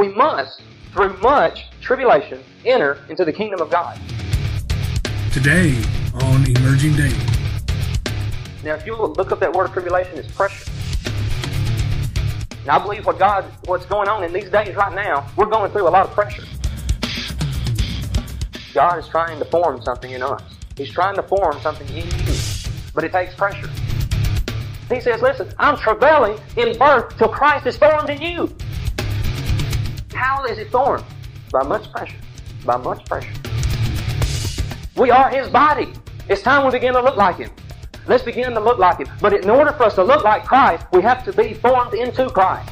We must, through much tribulation, enter into the kingdom of God. Today on Emerging Daily. Now, if you look up that word tribulation, it's pressure. Now, I believe what God, what's going on in these days right now, we're going through a lot of pressure. God is trying to form something in us. He's trying to form something in you. But it takes pressure. He says, listen, I'm travailing in birth till Christ is formed in you. How is it formed? By much pressure. By much pressure. We are His body. It's time we begin to look like Him. Let's begin to look like Him. But in order for us to look like Christ, we have to be formed into Christ.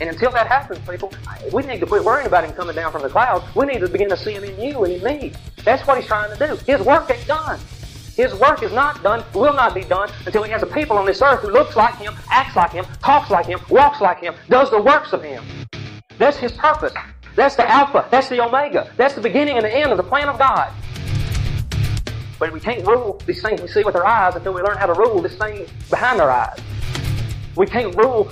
And until that happens, people, we need to quit worrying about Him coming down from the clouds. We need to begin to see Him in you and in me. That's what He's trying to do. His work ain't done. His work is not done, will not be done until He has a people on this earth who looks like Him, acts like Him, talks like Him, walks like Him, does the works of Him. That's His purpose. That's the Alpha. That's the Omega. That's the beginning and the end of the plan of God. But we can't rule these things we see with our eyes until we learn how to rule this thing behind our eyes. We can't rule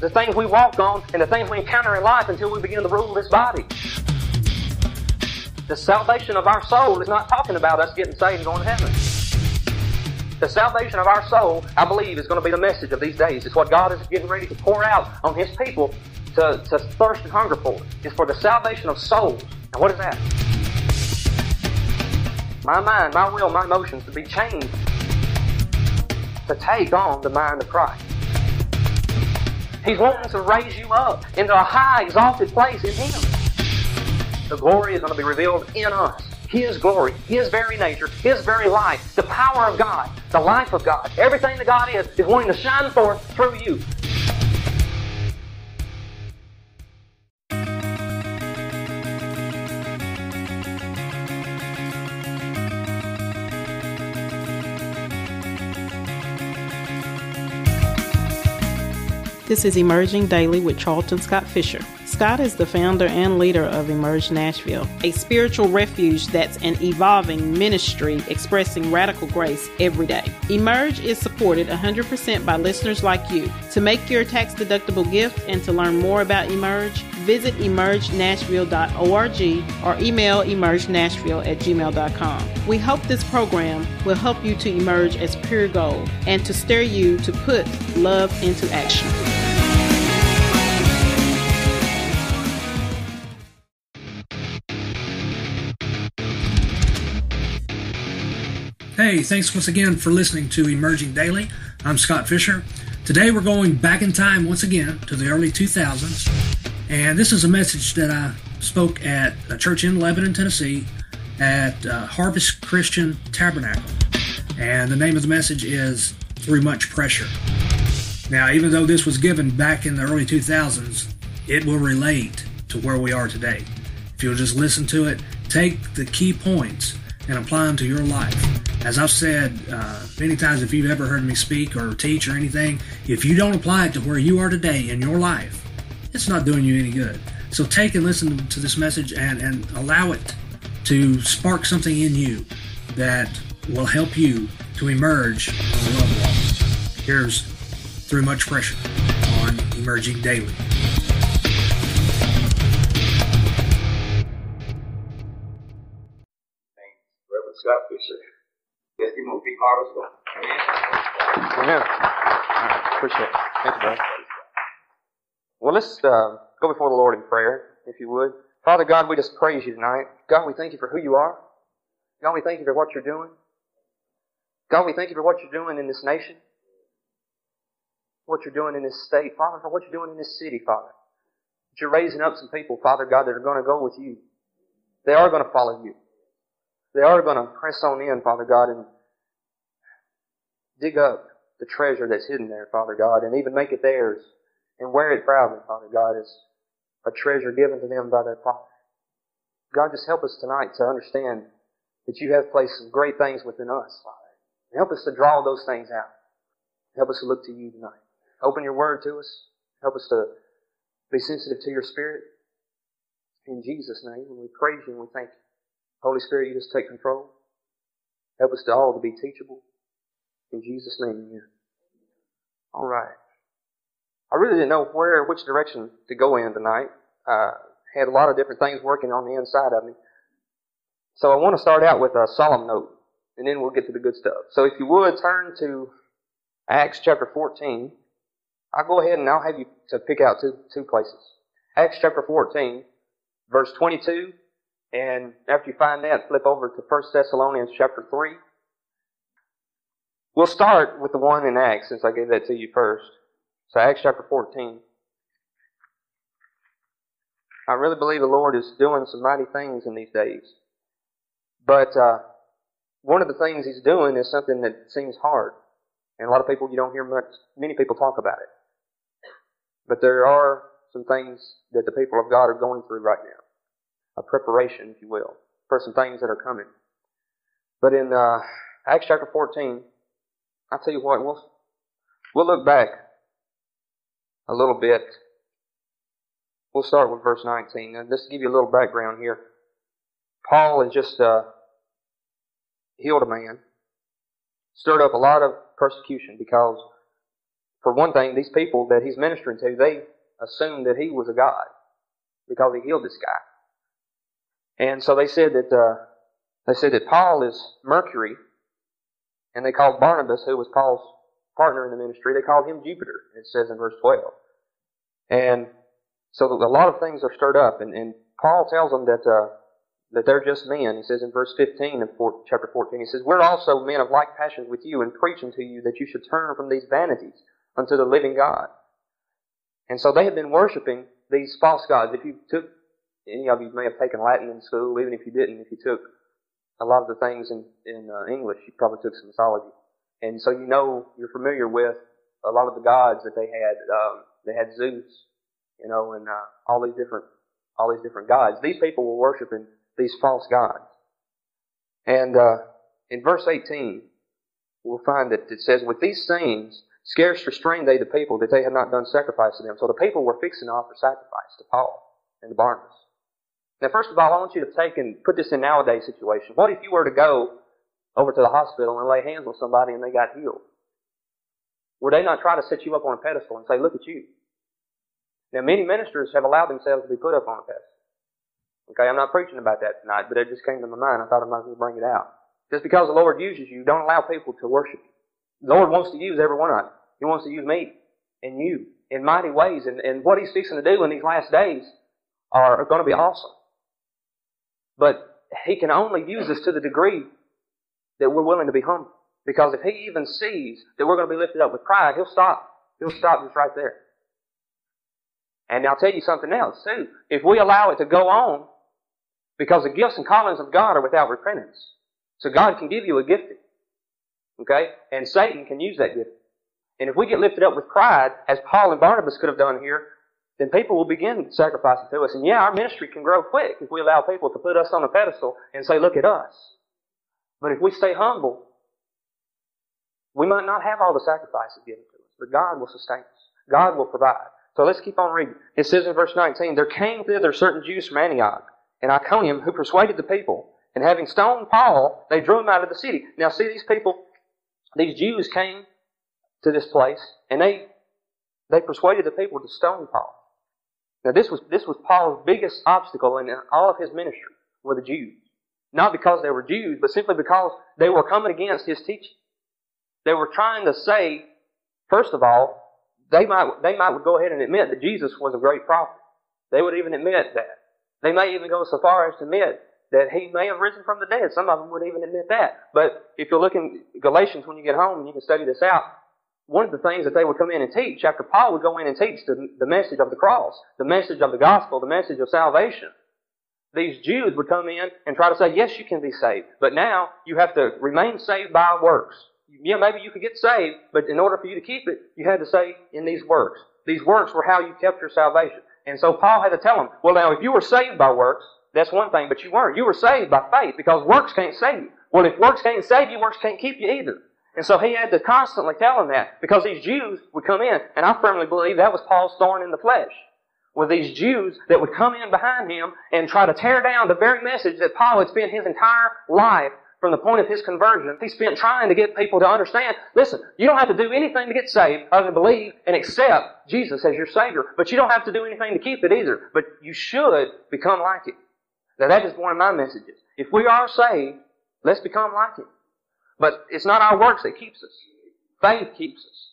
the things we walk on and the things we encounter in life until we begin to rule this body. The salvation of our soul is not talking about us getting saved and going to heaven. The salvation of our soul, I believe, is going to be the message of these days. It's what God is getting ready to pour out on His people to, to thirst and hunger for. It's for the salvation of souls. And what is that? my mind, my will, my emotions to be changed to take on the mind of Christ. He's wanting to raise you up into a high, exalted place in Him. The glory is going to be revealed in us. His glory, His very nature, His very life, the power of God, the life of God, everything that God is, is wanting to shine forth through you. This is Emerging Daily with Charlton Scott Fisher. Scott is the founder and leader of Emerge Nashville, a spiritual refuge that's an evolving ministry expressing radical grace every day. Emerge is supported 100% by listeners like you. To make your tax deductible gift and to learn more about Emerge, visit emergenashville.org or email emergenashville at gmail.com. We hope this program will help you to emerge as pure gold and to stir you to put love into action. Hey, thanks once again for listening to Emerging Daily. I'm Scott Fisher. Today we're going back in time once again to the early 2000s. And this is a message that I spoke at a church in Lebanon, Tennessee at uh, Harvest Christian Tabernacle. And the name of the message is Through Much Pressure. Now, even though this was given back in the early 2000s, it will relate to where we are today. If you'll just listen to it, take the key points and apply them to your life. As I've said uh, many times, if you've ever heard me speak or teach or anything, if you don't apply it to where you are today in your life, it's not doing you any good. So take and listen to this message and, and allow it to spark something in you that will help you to emerge. Here's Through Much Pressure on Emerging Daily. Him a. Amen. Appreciate it. Thank you, brother. Well, let's uh, go before the Lord in prayer, if you would. Father God, we just praise you tonight. God, we thank you for who you are. God, we thank you for what you're doing. God, we thank you for what you're doing in this nation, what you're doing in this state, Father, for what you're doing in this city, Father. That you're raising up some people, Father God, that are going to go with you. They are going to follow you. They are going to press on in, Father God, and dig up the treasure that's hidden there, Father God, and even make it theirs and wear it proudly, Father God, as a treasure given to them by their Father. God, just help us tonight to understand that you have placed some great things within us, Father. Help us to draw those things out. Help us to look to you tonight. Open your word to us. Help us to be sensitive to your spirit. In Jesus' name, we praise you and we thank you. Holy Spirit, you just take control. Help us to all to be teachable. In Jesus' name. All right. I really didn't know where, which direction to go in tonight. Uh, had a lot of different things working on the inside of me. So I want to start out with a solemn note, and then we'll get to the good stuff. So if you would turn to Acts chapter 14, I'll go ahead and I'll have you to pick out two, two places. Acts chapter 14, verse 22, and after you find that, flip over to 1 Thessalonians chapter 3. We'll start with the one in Acts since I gave that to you first. So Acts chapter 14. I really believe the Lord is doing some mighty things in these days. But uh, one of the things He's doing is something that seems hard. And a lot of people, you don't hear much, many people talk about it. But there are some things that the people of God are going through right now. A preparation, if you will, for some things that are coming. But in uh, Acts chapter 14, I'll tell you what, we'll, we'll look back a little bit. We'll start with verse 19. Now, just to give you a little background here. Paul has just uh, healed a man, stirred up a lot of persecution because, for one thing, these people that he's ministering to, they assumed that he was a god because he healed this guy. And so they said that uh, they said that Paul is Mercury, and they called Barnabas, who was Paul's partner in the ministry, they called him Jupiter. It says in verse 12. And so a lot of things are stirred up, and, and Paul tells them that uh, that they're just men. He says in verse 15 of four, chapter 14, he says, We're also men of like passions with you, and preaching to you that you should turn from these vanities unto the living God. And so they had been worshiping these false gods. If you took, any of you may have taken Latin in school, even if you didn't, if you took a lot of the things in, in uh, English, you probably took some mythology. And so you know, you're familiar with a lot of the gods that they had. Um, they had Zeus, you know, and uh, all these different, all these different gods. These people were worshiping these false gods. And uh, in verse 18, we'll find that it says, With these things, scarce restrained they the people that they had not done sacrifice to them. So the people were fixing to offer sacrifice to Paul and to Barnabas. Now, first of all, I want you to take and put this in nowadays situation. What if you were to go over to the hospital and lay hands on somebody and they got healed? Would they not try to set you up on a pedestal and say, look at you? Now, many ministers have allowed themselves to be put up on a pedestal. Okay, I'm not preaching about that tonight, but it just came to my mind. I thought I might as well bring it out. Just because the Lord uses you, don't allow people to worship you. The Lord wants to use every one of you. He wants to use me and you in mighty ways. And, and what He's fixing to do in these last days are, are going to be awesome. But He can only use us to the degree that we're willing to be humble. Because if He even sees that we're going to be lifted up with pride, He'll stop. He'll stop just right there. And I'll tell you something else too. If we allow it to go on, because the gifts and callings of God are without repentance. So God can give you a gifting. Okay? And Satan can use that gift. And if we get lifted up with pride, as Paul and Barnabas could have done here, then people will begin sacrificing to us. And yeah, our ministry can grow quick if we allow people to put us on a pedestal and say, look at us. But if we stay humble, we might not have all the sacrifices given to us, but God will sustain us. God will provide. So let's keep on reading. It says in verse 19, There came thither certain Jews from Antioch and Iconium who persuaded the people. And having stoned Paul, they drew him out of the city. Now see these people, these Jews came to this place and they, they persuaded the people to stone Paul. Now this was, this was Paul's biggest obstacle in all of his ministry were the Jews. Not because they were Jews, but simply because they were coming against his teaching. They were trying to say, first of all, they might, they might go ahead and admit that Jesus was a great prophet. They would even admit that. They may even go so far as to admit that he may have risen from the dead. Some of them would even admit that. But if you look in Galatians when you get home and you can study this out, one of the things that they would come in and teach after Paul would go in and teach the, the message of the cross, the message of the gospel, the message of salvation. These Jews would come in and try to say, yes, you can be saved, but now you have to remain saved by works. Yeah, maybe you could get saved, but in order for you to keep it, you had to say in these works. These works were how you kept your salvation. And so Paul had to tell them, well, now, if you were saved by works, that's one thing, but you weren't. You were saved by faith because works can't save you. Well, if works can't save you, works can't keep you either. And so he had to constantly tell them that because these Jews would come in, and I firmly believe that was Paul's thorn in the flesh. With these Jews that would come in behind him and try to tear down the very message that Paul had spent his entire life from the point of his conversion, he spent trying to get people to understand, listen, you don't have to do anything to get saved other than believe and accept Jesus as your Savior, but you don't have to do anything to keep it either. But you should become like it. Now that is one of my messages. If we are saved, let's become like Him. But it's not our works that keeps us. Faith keeps us.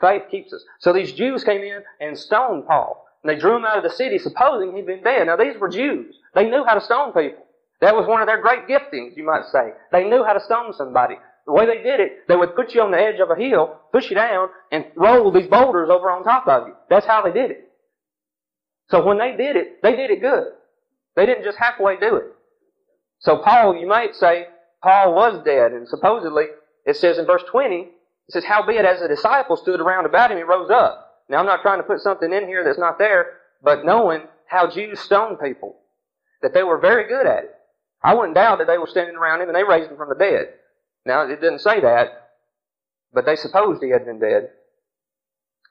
Faith keeps us. So these Jews came in and stoned Paul. And they drew him out of the city supposing he'd been dead. Now these were Jews. They knew how to stone people. That was one of their great giftings, you might say. They knew how to stone somebody. The way they did it, they would put you on the edge of a hill, push you down, and roll these boulders over on top of you. That's how they did it. So when they did it, they did it good. They didn't just halfway do it. So Paul, you might say, Paul was dead, and supposedly, it says in verse 20, it says, Howbeit as the disciples stood around about him, he rose up. Now, I'm not trying to put something in here that's not there, but knowing how Jews stoned people, that they were very good at it. I wouldn't doubt that they were standing around him and they raised him from the dead. Now, it didn't say that, but they supposed he had been dead.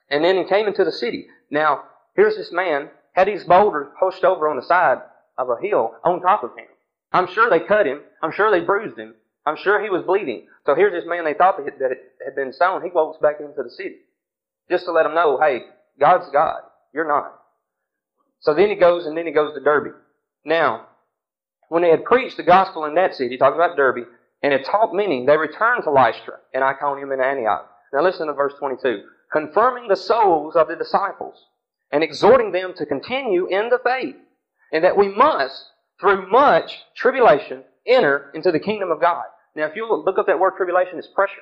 And then he came into the city. Now, here's this man, had these boulders pushed over on the side of a hill on top of him. I'm sure they cut him. I'm sure they bruised him. I'm sure he was bleeding. So here's this man they thought that had been stoned. He walks back into the city. Just to let them know, hey, God's God. You're not. So then he goes and then he goes to Derbe. Now, when they had preached the gospel in that city, talking about Derbe, and had taught many, they returned to Lystra and Iconium and Antioch. Now listen to verse 22. Confirming the souls of the disciples and exhorting them to continue in the faith and that we must, through much tribulation, enter into the kingdom of God. Now if you look up that word tribulation, it's pressure.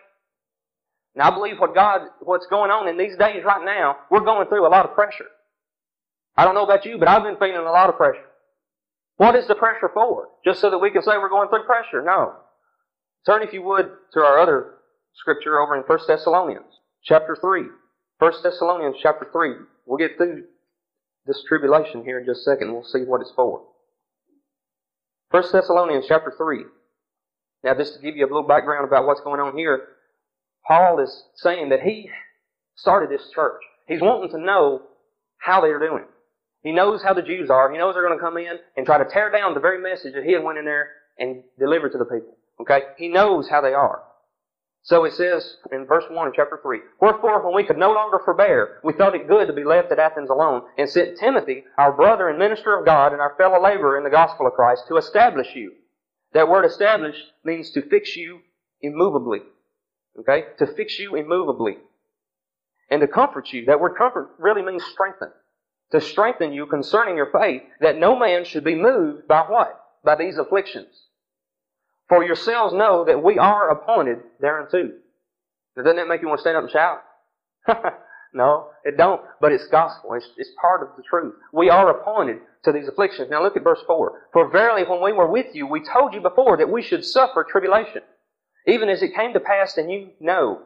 Now I believe what God, what's going on in these days right now, we're going through a lot of pressure. I don't know about you, but I've been feeling a lot of pressure. What is the pressure for? Just so that we can say we're going through pressure? No. Turn, if you would, to our other scripture over in 1 Thessalonians, chapter 3. 1 Thessalonians, chapter 3. We'll get through this tribulation here in just a second. We'll see what it's for. 1 Thessalonians, chapter 3. Now, just to give you a little background about what's going on here, Paul is saying that he started this church. He's wanting to know how they're doing. He knows how the Jews are. He knows they're going to come in and try to tear down the very message that he had went in there and delivered to the people. Okay? He knows how they are. So it says in verse 1 of chapter 3, Wherefore, when we could no longer forbear, we thought it good to be left at Athens alone, and sent Timothy, our brother and minister of God, and our fellow laborer in the gospel of Christ, to establish you. That word establish means to fix you immovably. Okay? To fix you immovably. And to comfort you. That word comfort really means strengthen. To strengthen you concerning your faith, that no man should be moved by what? By these afflictions. For yourselves know that we are appointed thereunto. Now, doesn't that make you want to stand up and shout? no, it don't. But it's gospel. It's, it's part of the truth. We are appointed to these afflictions. Now look at verse 4. For verily when we were with you, we told you before that we should suffer tribulation even as it came to pass, and you know.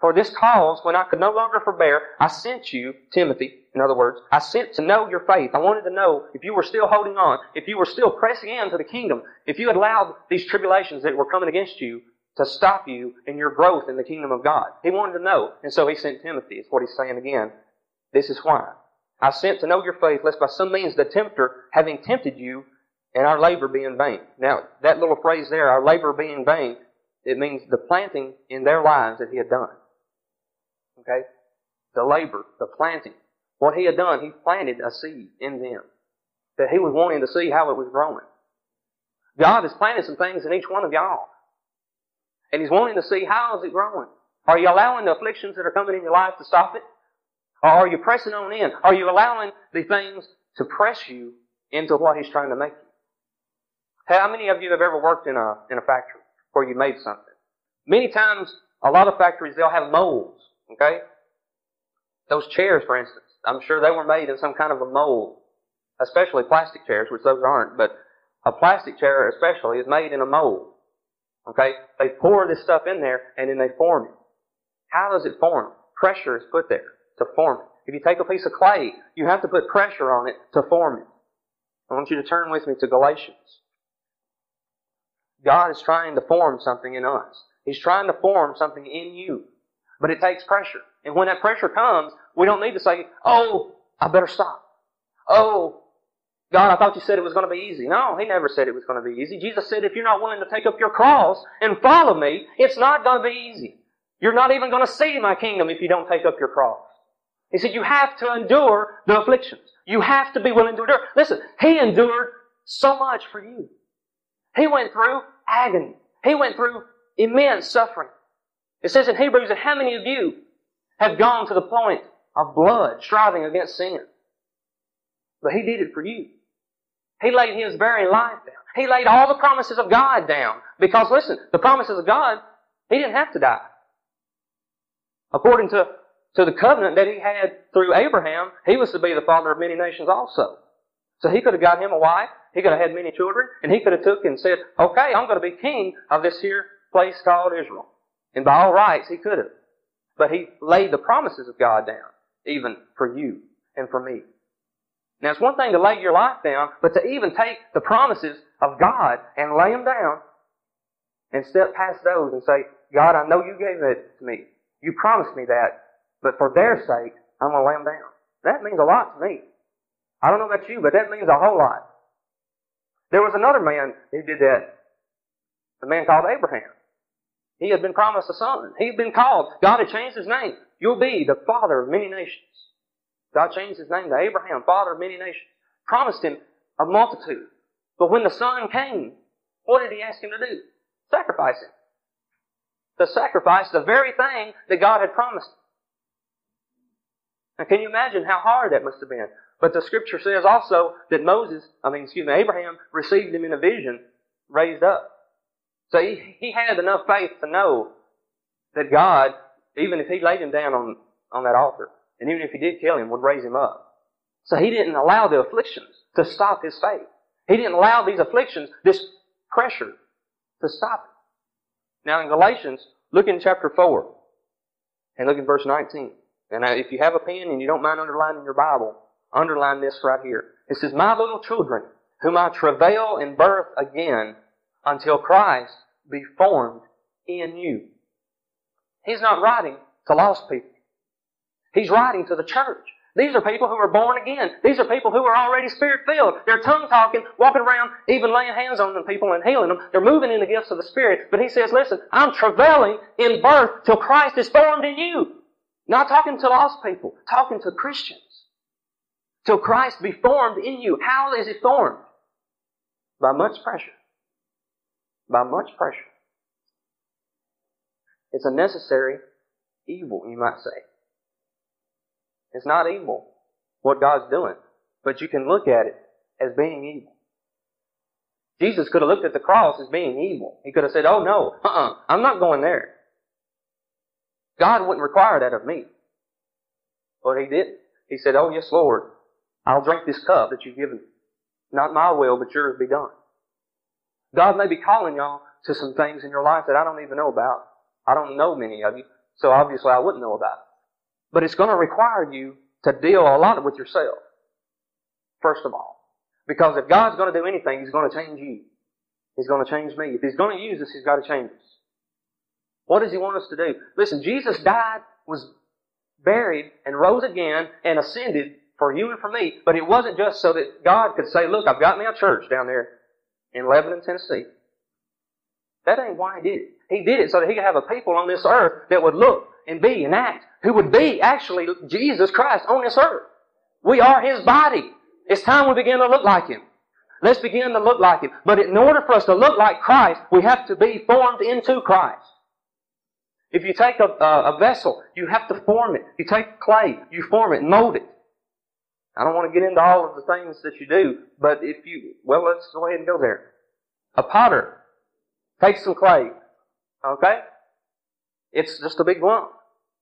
For this cause, when I could no longer forbear, I sent you, Timothy, in other words, I sent to know your faith. I wanted to know if you were still holding on, if you were still pressing into the kingdom, if you had allowed these tribulations that were coming against you to stop you in your growth in the kingdom of God. He wanted to know, and so he sent Timothy, is what he's saying again. This is why. I sent to know your faith, lest by some means the tempter, having tempted you, and our labor be in vain. Now, that little phrase there, our labor be in vain, it means the planting in their lives that he had done. Okay? The labor, the planting. What he had done, he planted a seed in them. That he was wanting to see how it was growing. God has planted some things in each one of y'all. And he's wanting to see how is it growing. Are you allowing the afflictions that are coming in your life to stop it? Or are you pressing on in? Are you allowing the things to press you into what he's trying to make you? How many of you have ever worked in a, in a factory? where you made something. Many times, a lot of factories, they'll have molds, okay? Those chairs, for instance, I'm sure they were made in some kind of a mold, especially plastic chairs, which those aren't, but a plastic chair especially is made in a mold. Okay? They pour this stuff in there and then they form it. How does it form? Pressure is put there to form it. If you take a piece of clay, you have to put pressure on it to form it. I want you to turn with me to Galatians. God is trying to form something in us. He's trying to form something in you. But it takes pressure. And when that pressure comes, we don't need to say, oh, I better stop. Oh, God, I thought you said it was going to be easy. No, He never said it was going to be easy. Jesus said, if you're not willing to take up your cross and follow me, it's not going to be easy. You're not even going to see my kingdom if you don't take up your cross. He said, you have to endure the afflictions. You have to be willing to endure. Listen, He endured so much for you. He went through agony. He went through immense suffering. It says in Hebrews that how many of you have gone to the point of blood striving against sin? But He did it for you. He laid His very life down. He laid all the promises of God down. Because listen, the promises of God, He didn't have to die. According to, to the covenant that He had through Abraham, He was to be the father of many nations also. So He could have got him a wife, He could have had many children, and He could have took and said, okay, I'm going to be king of this here place called Israel. And by all rights, He could have. But He laid the promises of God down, even for you and for me. Now, it's one thing to lay your life down, but to even take the promises of God and lay them down and step past those and say, God, I know you gave it to me. You promised me that, but for their sake, I'm going to lay them down. That means a lot to me. I don't know about you, but that means a whole lot. There was another man who did that. A man called Abraham. He had been promised a son. He had been called. God had changed his name. You'll be the father of many nations. God changed his name to Abraham, father of many nations. Promised him a multitude. But when the son came, what did he ask him to do? Sacrifice him. To sacrifice the very thing that God had promised him. Now can you imagine how hard that must have been? But the scripture says also that Moses, I mean, excuse me, Abraham received him in a vision, raised up. So he, he had enough faith to know that God, even if he laid him down on, on that altar, and even if he did kill him, would raise him up. So he didn't allow the afflictions to stop his faith. He didn't allow these afflictions, this pressure, to stop it. Now in Galatians, look in chapter 4 and look in verse 19. And if you have a pen and you don't mind underlining your Bible, underline this right here. It says, My little children, whom I travail in birth again until Christ be formed in you. He's not writing to lost people. He's writing to the church. These are people who are born again. These are people who are already spirit filled. They're tongue talking, walking around, even laying hands on them people and healing them. They're moving in the gifts of the Spirit. But he says, listen, I'm travailing in birth till Christ is formed in you. Not talking to lost people, talking to Christians. Till Christ be formed in you. How is it formed? By much pressure. By much pressure. It's a necessary evil, you might say. It's not evil, what God's doing. But you can look at it as being evil. Jesus could have looked at the cross as being evil. He could have said, oh no, uh-uh, I'm not going there. God wouldn't require that of me. But He didn't. He said, oh yes, Lord, I'll drink this cup that you've given me. Not my will, but yours be done. God may be calling y'all to some things in your life that I don't even know about. I don't know many of you, so obviously I wouldn't know about it. But it's going to require you to deal a lot with yourself. First of all. Because if God's going to do anything, He's going to change you. He's going to change me. If He's going to use us, He's got to change us. What does He want us to do? Listen, Jesus died, was buried, and rose again, and ascended for you and for me. But it wasn't just so that God could say, look, I've got me a church down there in Lebanon, Tennessee. That ain't why He did it. He did it so that He could have a people on this earth that would look and be and act, who would be actually Jesus Christ on this earth. We are His body. It's time we begin to look like Him. Let's begin to look like Him. But in order for us to look like Christ, we have to be formed into Christ. If you take a, a, a vessel, you have to form it. You take clay, you form it, mold it. I don't want to get into all of the things that you do, but if you, well, let's go ahead and go there. A potter takes some clay, okay? It's just a big lump.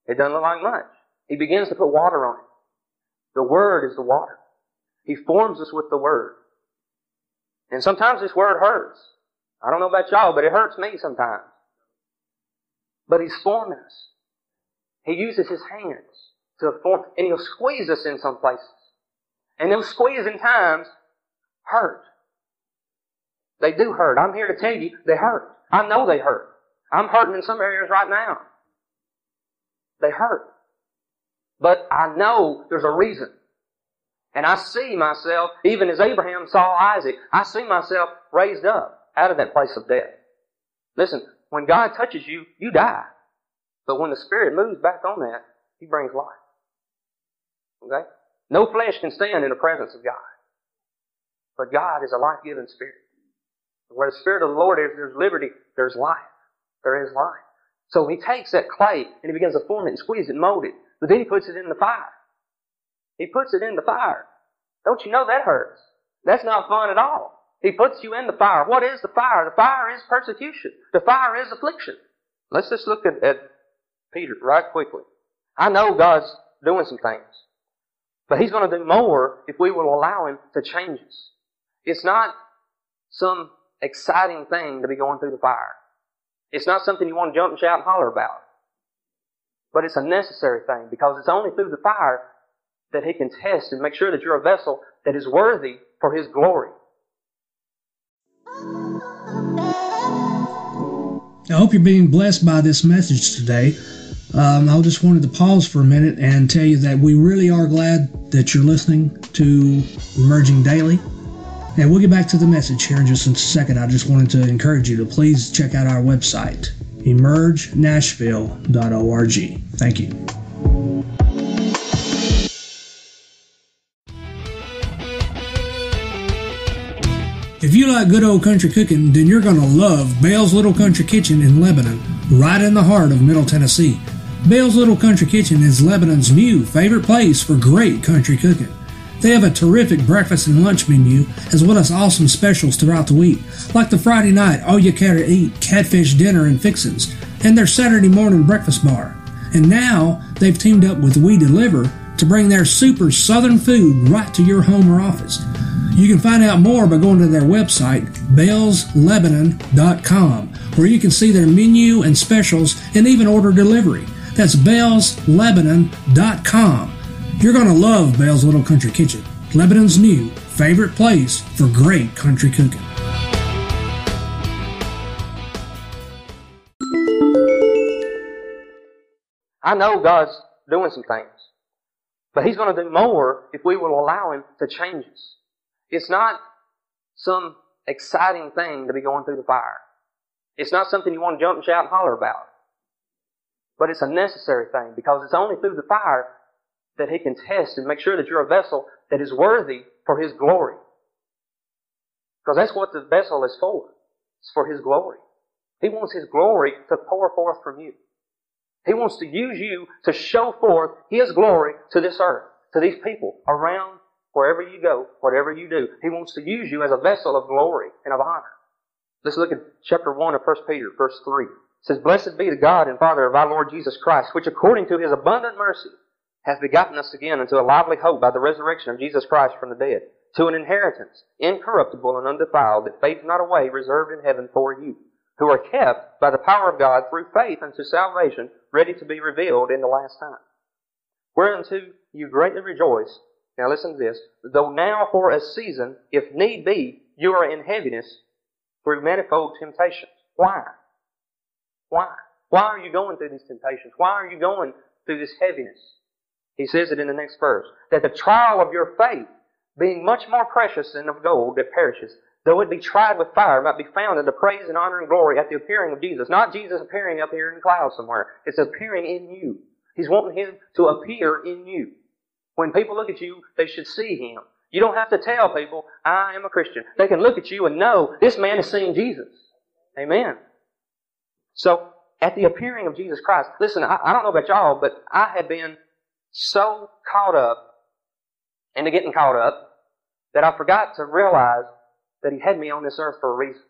It doesn't look like much. He begins to put water on it. The Word is the water. He forms us with the Word. And sometimes this Word hurts. I don't know about y'all, but it hurts me sometimes. But He's forming us. He uses His hands to form, and He'll squeeze us in some places. And those squeezing times hurt. They do hurt. I'm here to tell you, they hurt. I know they hurt. I'm hurting in some areas right now. They hurt. But I know there's a reason. And I see myself, even as Abraham saw Isaac, I see myself raised up out of that place of death. Listen, when God touches you, you die. But when the Spirit moves back on that, He brings life. Okay? No flesh can stand in the presence of God. But God is a life-giving Spirit. Where the Spirit of the Lord is, there's liberty, there's life. There is life. So He takes that clay and He begins to form it and squeeze it and mold it. But then He puts it in the fire. He puts it in the fire. Don't you know that hurts? That's not fun at all. He puts you in the fire. What is the fire? The fire is persecution. The fire is affliction. Let's just look at, at Peter right quickly. I know God's doing some things. But He's going to do more if we will allow Him to change us. It's not some exciting thing to be going through the fire. It's not something you want to jump and shout and holler about. But it's a necessary thing because it's only through the fire that He can test and make sure that you're a vessel that is worthy for His glory. I hope you're being blessed by this message today. Um, I just wanted to pause for a minute and tell you that we really are glad that you're listening to Emerging Daily. And we'll get back to the message here in just a second. I just wanted to encourage you to please check out our website, emergenashville.org. Thank you. If you like good old country cooking, then you're going to love Bell's Little Country Kitchen in Lebanon, right in the heart of Middle Tennessee. Bell's Little Country Kitchen is Lebanon's new favorite place for great country cooking. They have a terrific breakfast and lunch menu, as well as awesome specials throughout the week, like the Friday night all you care to eat catfish dinner and fixins, and their Saturday morning breakfast bar. And now they've teamed up with We Deliver to bring their super southern food right to your home or office. You can find out more by going to their website, bellslebanon.com, where you can see their menu and specials and even order delivery. That's bellslebanon.com. You're going to love Bell's Little Country Kitchen, Lebanon's new favorite place for great country cooking. I know God's doing some things. But He's going to do more if we will allow Him to change us. It's not some exciting thing to be going through the fire. It's not something you want to jump and shout and holler about. But it's a necessary thing because it's only through the fire that He can test and make sure that you're a vessel that is worthy for His glory. Because that's what the vessel is for. It's for His glory. He wants His glory to pour forth from you. He wants to use you to show forth His glory to this earth, to these people around wherever you go, whatever you do. He wants to use you as a vessel of glory and of honor. Let's look at chapter 1 of 1 Peter, verse 3. Says, Blessed be the God and Father of our Lord Jesus Christ, which according to His abundant mercy hath begotten us again unto a lively hope by the resurrection of Jesus Christ from the dead, to an inheritance, incorruptible and undefiled, that fades not away, reserved in heaven for you, who are kept by the power of God through faith unto salvation, ready to be revealed in the last time. Whereunto you greatly rejoice. Now listen to this. Though now for a season, if need be, you are in heaviness through manifold temptations. Why? Why? Why are you going through these temptations? Why are you going through this heaviness? He says it in the next verse. That the trial of your faith, being much more precious than of gold that perishes, though it be tried with fire, might be found in the praise and honor and glory at the appearing of Jesus. Not Jesus appearing up here in the clouds somewhere. It's appearing in you. He's wanting Him to appear in you. When people look at you, they should see Him. You don't have to tell people, I am a Christian. They can look at you and know this man is seeing Jesus. Amen. So, at the appearing of Jesus Christ, listen, I, I don't know about y'all, but I had been so caught up into getting caught up that I forgot to realize that He had me on this earth for a reason.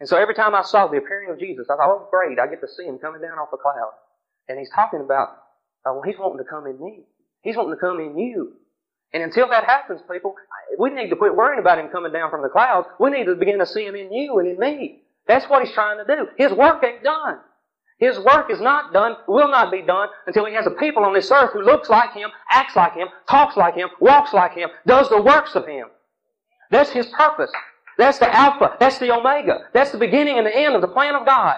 And so every time I saw the appearing of Jesus, I thought, oh great, I get to see Him coming down off a cloud. And He's talking about, oh, He's wanting to come in me. He's wanting to come in you. And until that happens, people, we need to quit worrying about Him coming down from the clouds. We need to begin to see Him in you and in me. That's what He's trying to do. His work ain't done. His work is not done, will not be done until He has a people on this earth who looks like Him, acts like Him, talks like Him, walks like Him, does the works of Him. That's His purpose. That's the Alpha. That's the Omega. That's the beginning and the end of the plan of God.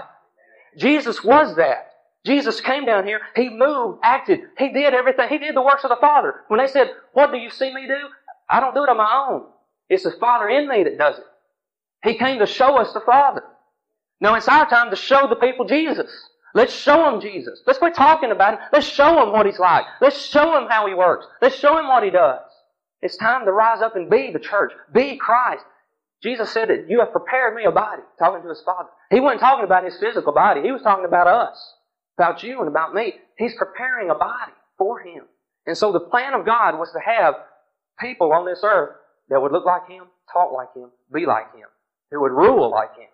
Jesus was that. Jesus came down here. He moved, acted. He did everything. He did the works of the Father. When they said, what do you see me do? I don't do it on my own. It's the Father in me that does it. He came to show us the Father. Now it's our time to show the people Jesus. Let's show them Jesus. Let's quit talking about him. Let's show them what he's like. Let's show him how he works. Let's show him what he does. It's time to rise up and be the church. Be Christ. Jesus said that you have prepared me a body, talking to his Father. He wasn't talking about his physical body. He was talking about us, about you and about me. He's preparing a body for him. And so the plan of God was to have people on this earth that would look like him, talk like him, be like him, who would rule like him.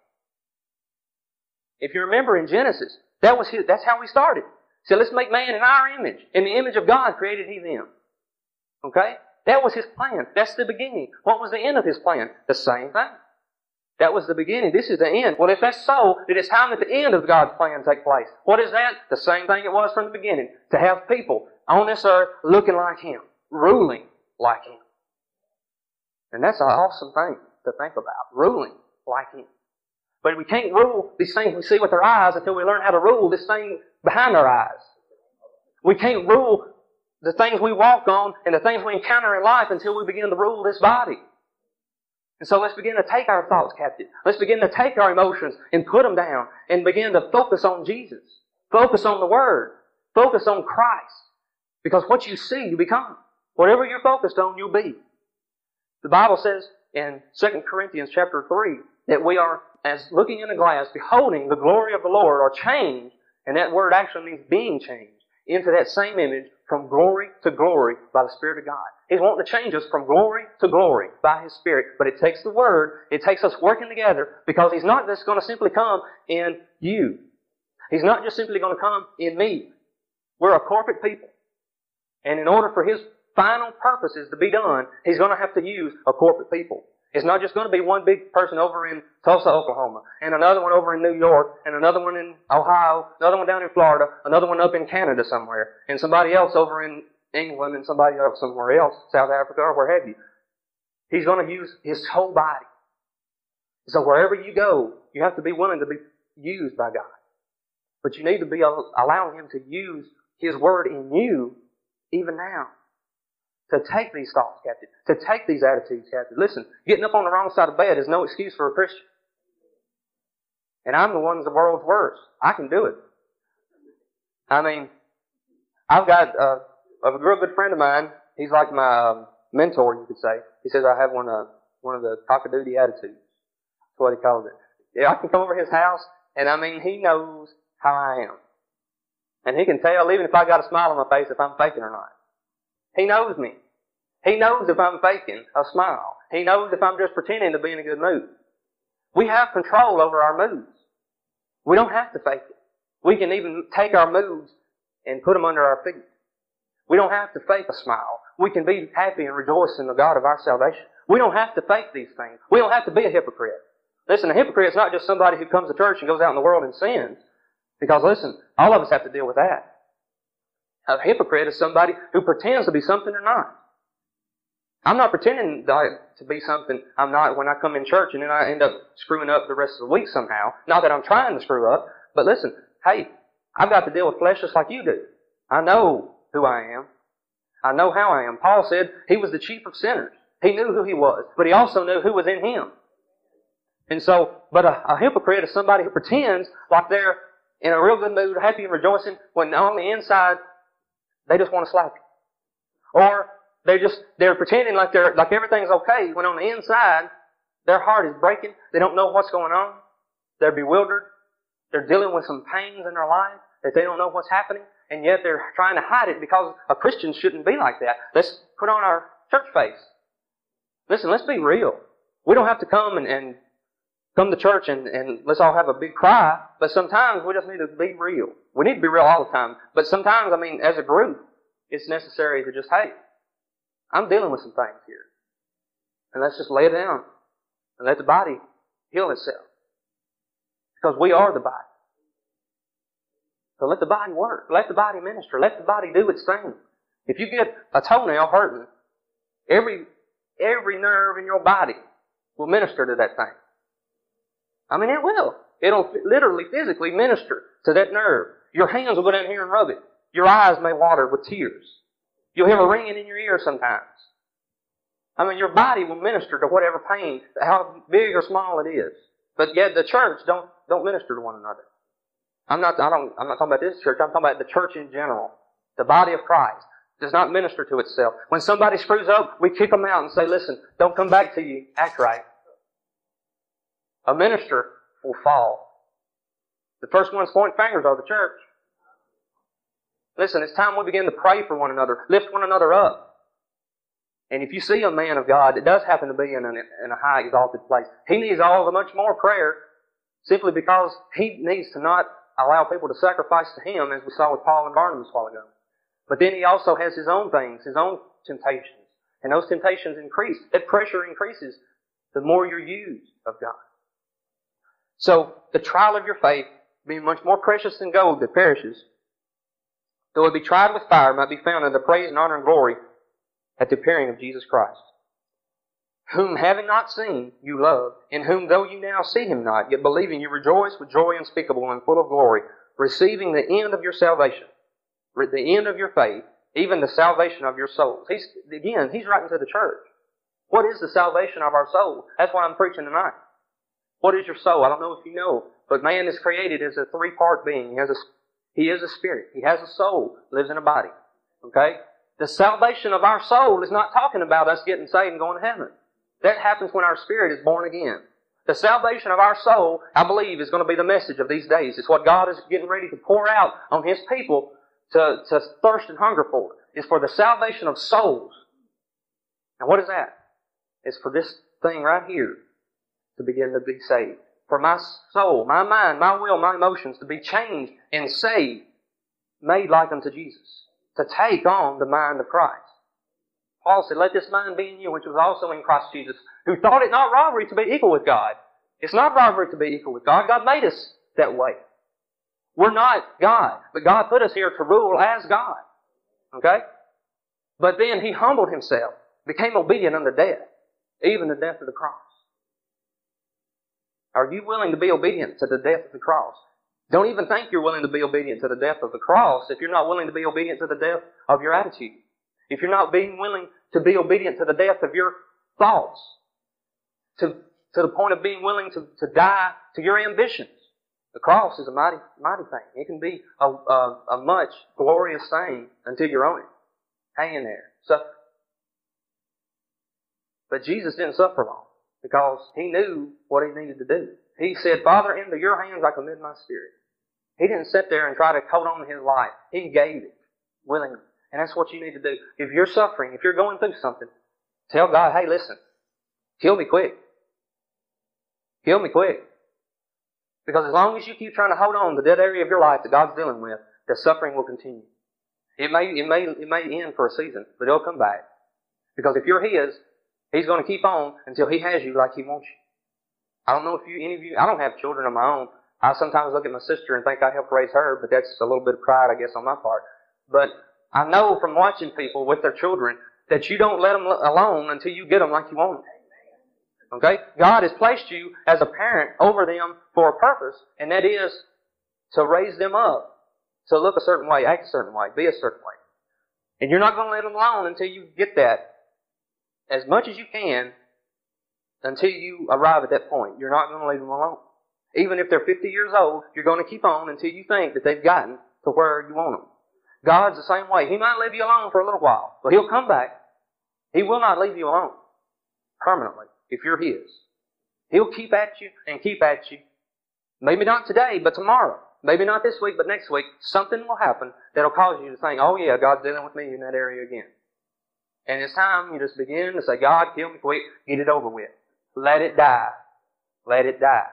If you remember in Genesis, that was his, that's how we started. Said, let's make man in our image. In the image of God created he them. Okay? That was his plan. That's the beginning. What was the end of his plan? The same thing. That was the beginning. This is the end. Well, if that's so, then it's time that the end of God's plan take place. What is that? The same thing it was from the beginning. To have people on this earth looking like Him, ruling like Him. And that's an awesome thing to think about. Ruling like Him. But we can't rule these things we see with our eyes until we learn how to rule this thing behind our eyes. We can't rule the things we walk on and the things we encounter in life until we begin to rule this body. And so let's begin to take our thoughts captive. Let's begin to take our emotions and put them down and begin to focus on Jesus. Focus on the Word. Focus on Christ. Because what you see, you become. Whatever you're focused on, you'll be. The Bible says in 2 Corinthians chapter 3 that we are, as looking in a glass, beholding the glory of the Lord, are changed, and that word actually means being changed, into that same image from glory to glory by the Spirit of God. He's wanting to change us from glory to glory by His Spirit. But it takes the Word, it takes us working together because He's not just going to simply come in you. He's not just simply going to come in me. We're a corporate people. And in order for His final purposes to be done, He's going to have to use a corporate people. It's not just going to be one big person over in Tulsa, Oklahoma, and another one over in New York, and another one in Ohio, another one down in Florida, another one up in Canada somewhere, and somebody else over in England, and somebody else somewhere else, South Africa, or where have you. He's going to use his whole body. So wherever you go, you have to be willing to be used by God. But you need to be allowing Him to use His Word in you even now to take these thoughts captive, to take these attitudes captive. Listen, getting up on the wrong side of bed is no excuse for a Christian. And I'm the one the world's worst. I can do it. I mean, I've got uh, a real good friend of mine. He's like my um, mentor, you could say. He says I have one of one of the cockadoodie attitudes. That's what he calls it. Yeah, I can come over his house, and I mean, he knows how I am, and he can tell even if I got a smile on my face if I'm faking or not. He knows me. He knows if I'm faking a smile. He knows if I'm just pretending to be in a good mood. We have control over our moods. We don't have to fake it. We can even take our moods and put them under our feet. We don't have to fake a smile. We can be happy and rejoice in the God of our salvation. We don't have to fake these things. We don't have to be a hypocrite. Listen, a hypocrite is not just somebody who comes to church and goes out in the world and sins. Because listen, all of us have to deal with that. A hypocrite is somebody who pretends to be something they're not. I'm not pretending to be something I'm not when I come in church and then I end up screwing up the rest of the week somehow. Not that I'm trying to screw up, but listen, hey, I've got to deal with flesh just like you do. I know who I am. I know how I am. Paul said he was the chief of sinners. He knew who he was, but he also knew who was in him. And so, but a, a hypocrite is somebody who pretends like they're in a real good mood, happy and rejoicing, when on the inside they just want to slap you. Or they're just, they're pretending like they're, like everything's okay when on the inside, their heart is breaking. They don't know what's going on. They're bewildered. They're dealing with some pains in their life that they don't know what's happening. And yet they're trying to hide it because a Christian shouldn't be like that. Let's put on our church face. Listen, let's be real. We don't have to come and, and come to church and, and let's all have a big cry, but sometimes we just need to be real. We need to be real all the time. But sometimes, I mean, as a group, it's necessary to just, hey, I'm dealing with some things here. And let's just lay it down and let the body heal itself. Because we are the body. So let the body work. Let the body minister. Let the body do its thing. If you get a toenail hurting, every, every nerve in your body will minister to that thing. I mean, it will. It'll literally, physically minister to that nerve. Your hands will go down here and rub it. Your eyes may water with tears. You'll hear a ringing in your ear sometimes. I mean, your body will minister to whatever pain, how big or small it is. But yet the church don't, don't minister to one another. I'm not, I don't, I'm not talking about this church, I'm talking about the church in general. The body of Christ does not minister to itself. When somebody screws up, we kick them out and say, listen, don't come back to you act right. A minister will fall. The first ones point fingers are the church. Listen, it's time we begin to pray for one another, lift one another up. And if you see a man of God that does happen to be in, an, in a high exalted place, he needs all the much more prayer simply because he needs to not allow people to sacrifice to him as we saw with Paul and Barnabas a while ago. But then he also has his own things, his own temptations. And those temptations increase. That pressure increases the more you're used of God. So the trial of your faith, being much more precious than gold that perishes, though it be tried with fire, might be found in the praise and honor and glory at the appearing of Jesus Christ. Whom having not seen, you love, in whom though you now see him not, yet believing you rejoice with joy unspeakable and full of glory, receiving the end of your salvation, the end of your faith, even the salvation of your souls. He's, again, he's writing to the church. What is the salvation of our soul? That's what I'm preaching tonight. What is your soul? I don't know if you know, but man is created as a three-part being. He has a, he is a spirit. He has a soul, lives in a body. Okay? The salvation of our soul is not talking about us getting saved and going to heaven. That happens when our spirit is born again. The salvation of our soul, I believe, is going to be the message of these days. It's what God is getting ready to pour out on His people to, to thirst and hunger for. Is for the salvation of souls. And what is that? It's for this thing right here to begin to be saved. For my soul, my mind, my will, my emotions to be changed and saved, made like unto Jesus. To take on the mind of Christ. Paul said, Let this mind be in you, which was also in Christ Jesus, who thought it not robbery to be equal with God. It's not robbery to be equal with God. God made us that way. We're not God, but God put us here to rule as God. Okay? But then He humbled Himself, became obedient unto death, even the death of the cross. Are you willing to be obedient to the death of the cross? Don't even think you're willing to be obedient to the death of the cross if you're not willing to be obedient to the death of your attitude. If you're not being willing to be obedient to the death of your thoughts, to, to the point of being willing to, to die to your ambitions. The cross is a mighty, mighty thing. It can be a, a, a much glorious thing until you're on it. Hang in there. Suffer. But Jesus didn't suffer long because he knew what he needed to do. He said, Father, into your hands I commit my spirit. He didn't sit there and try to hold on to his life. He gave it willingly. And that's what you need to do. If you're suffering, if you're going through something, tell God, hey, listen, kill me quick. Kill me quick. Because as long as you keep trying to hold on to that area of your life that God's dealing with, the suffering will continue. It may, it may, it may end for a season, but it'll come back. Because if you're His, He's going to keep on until He has you like He wants you. I don't know if you, any of you, I don't have children of my own. I sometimes look at my sister and think I helped raise her, but that's a little bit of pride, I guess, on my part. But I know from watching people with their children that you don't let them alone until you get them like you want them. Okay? God has placed you as a parent over them for a purpose, and that is to raise them up to look a certain way, act a certain way, be a certain way. And you're not going to let them alone until you get that as much as you can until you arrive at that point. You're not going to leave them alone. Even if they're 50 years old, you're going to keep on until you think that they've gotten to where you want them. God's the same way. He might leave you alone for a little while, but He'll come back. He will not leave you alone permanently if you're His. He'll keep at you and keep at you. Maybe not today, but tomorrow. Maybe not this week, but next week. Something will happen that'll cause you to think, oh yeah, God's dealing with me in that area again. And it's time you just begin to say, God, kill me quick, get it over with. Let it die. Let it die.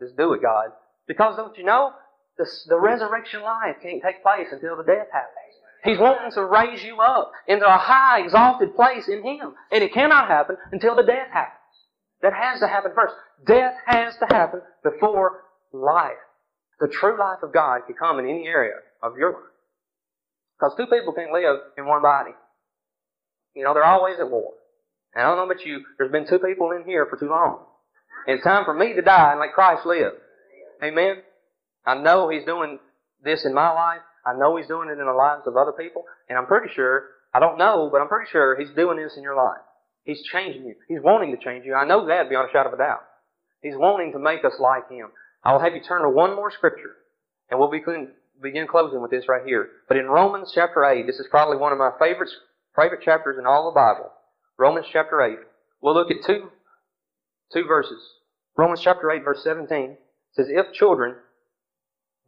Just do it, God. Because don't you know, the, the resurrection life can't take place until the death happens. He's wanting to raise you up into a high, exalted place in Him. And it cannot happen until the death happens. That has to happen first. Death has to happen before life. The true life of God can come in any area of your life. Because two people can't live in one body. You know, they're always at war. And I don't know about you, there's been two people in here for too long. And it's time for me to die and let Christ live. Amen? I know He's doing this in my life. I know He's doing it in the lives of other people. And I'm pretty sure, I don't know, but I'm pretty sure He's doing this in your life. He's changing you. He's wanting to change you. I know that beyond a shadow of a doubt. He's wanting to make us like Him. I will have you turn to one more scripture, and we'll begin, begin closing with this right here. But in Romans chapter 8, this is probably one of my favorite, favorite chapters in all the Bible. Romans chapter 8. We'll look at two, two verses. Romans chapter 8 verse 17 says, If children,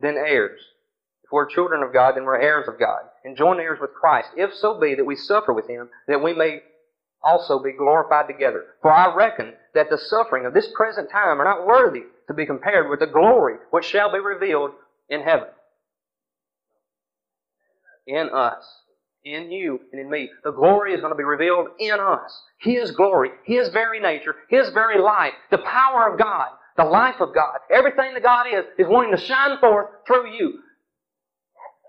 then heirs. If we're children of God, then we're heirs of God, and joint heirs with Christ, if so be that we suffer with Him, that we may also be glorified together. For I reckon that the suffering of this present time are not worthy to be compared with the glory which shall be revealed in heaven. In us. In you and in me. The glory is going to be revealed in us. His glory, His very nature, His very life, the power of God, the life of God, everything that God is, is wanting to shine forth through you.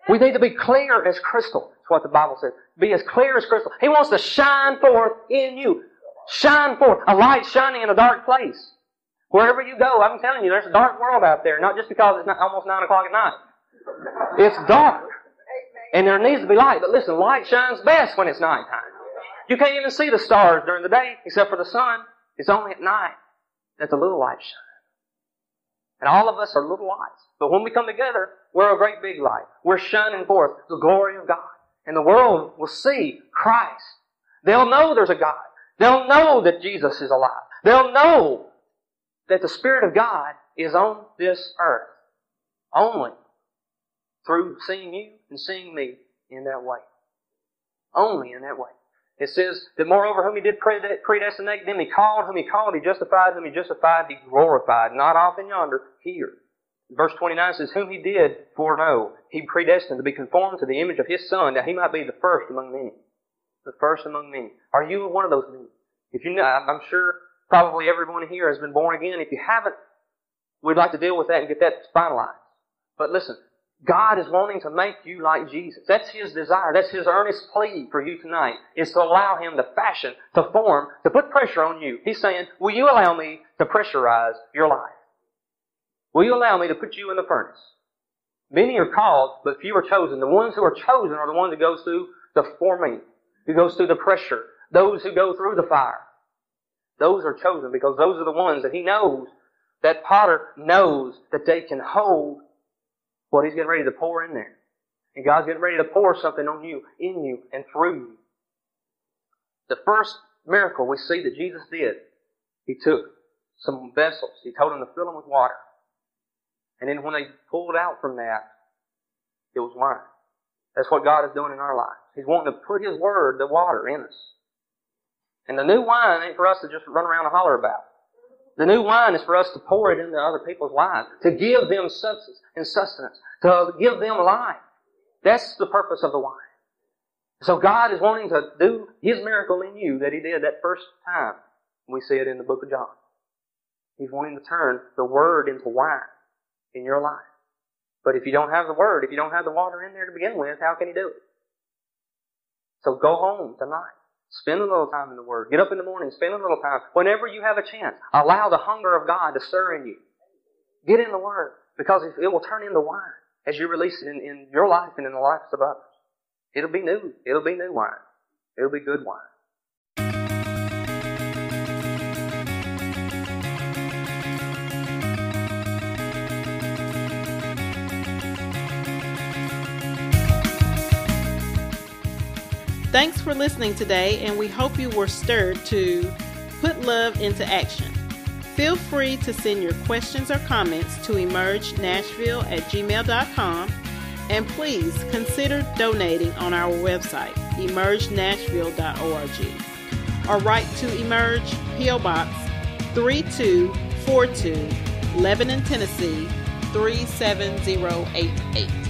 We need to be clear as crystal. That's what the Bible says. Be as clear as crystal. He wants to shine forth in you. Shine forth. A light shining in a dark place. Wherever you go, I'm telling you, there's a dark world out there. Not just because it's almost 9 o'clock at night. It's dark. And there needs to be light. But listen, light shines best when it's nighttime. You can't even see the stars during the day except for the sun. It's only at night that the little light shines. And all of us are little lights. But when we come together, we're a great big light. We're shining forth the glory of God. And the world will see Christ. They'll know there's a God. They'll know that Jesus is alive. They'll know that the Spirit of God is on this earth. Only through seeing you and seeing me in that way. Only in that way. It says that moreover whom he did predestinate, them he called, whom he called, he justified, whom he justified, he glorified. Not off and yonder, here. Verse 29 says, Whom he did foreknow, he predestined to be conformed to the image of his Son, that he might be the first among many. The first among many. Are you one of those many? If you know, I'm sure probably everyone here has been born again. If you haven't, we'd like to deal with that and get that finalized. But listen, God is wanting to make you like Jesus. That's His desire. That's His earnest plea for you tonight, is to allow Him to fashion, to form, to put pressure on you. He's saying, will you allow me to pressurize your life? Will you allow me to put you in the furnace? Many are called, but few are chosen. The ones who are chosen are the ones that goes through the forming, who goes through the pressure, those who go through the fire. Those are chosen because those are the ones that he knows, that potter knows that they can hold what he's getting ready to pour in there. And God's getting ready to pour something on you, in you, and through you. The first miracle we see that Jesus did, he took some vessels. He told them to fill them with water. And then when they pulled out from that, it was wine. That's what God is doing in our lives. He's wanting to put His Word, the water, in us. And the new wine ain't for us to just run around and holler about. The new wine is for us to pour it into other people's lives, to give them substance and sustenance, to give them life. That's the purpose of the wine. So God is wanting to do His miracle in you that He did that first time. We see it in the book of John. He's wanting to turn the Word into wine in your life. But if you don't have the Word, if you don't have the water in there to begin with, how can He do it? So go home tonight. Spend a little time in the Word. Get up in the morning, spend a little time. Whenever you have a chance, allow the hunger of God to stir in you. Get in the Word, because it will turn into wine as you release it in, in your life and in the lives of others. It'll be new. It'll be new wine. It'll be good wine. Thanks for listening today, and we hope you were stirred to put love into action. Feel free to send your questions or comments to emergenashville at gmail.com and please consider donating on our website, emergenashville.org, or write to Emerge P.O. Box 3242, Lebanon, Tennessee 37088.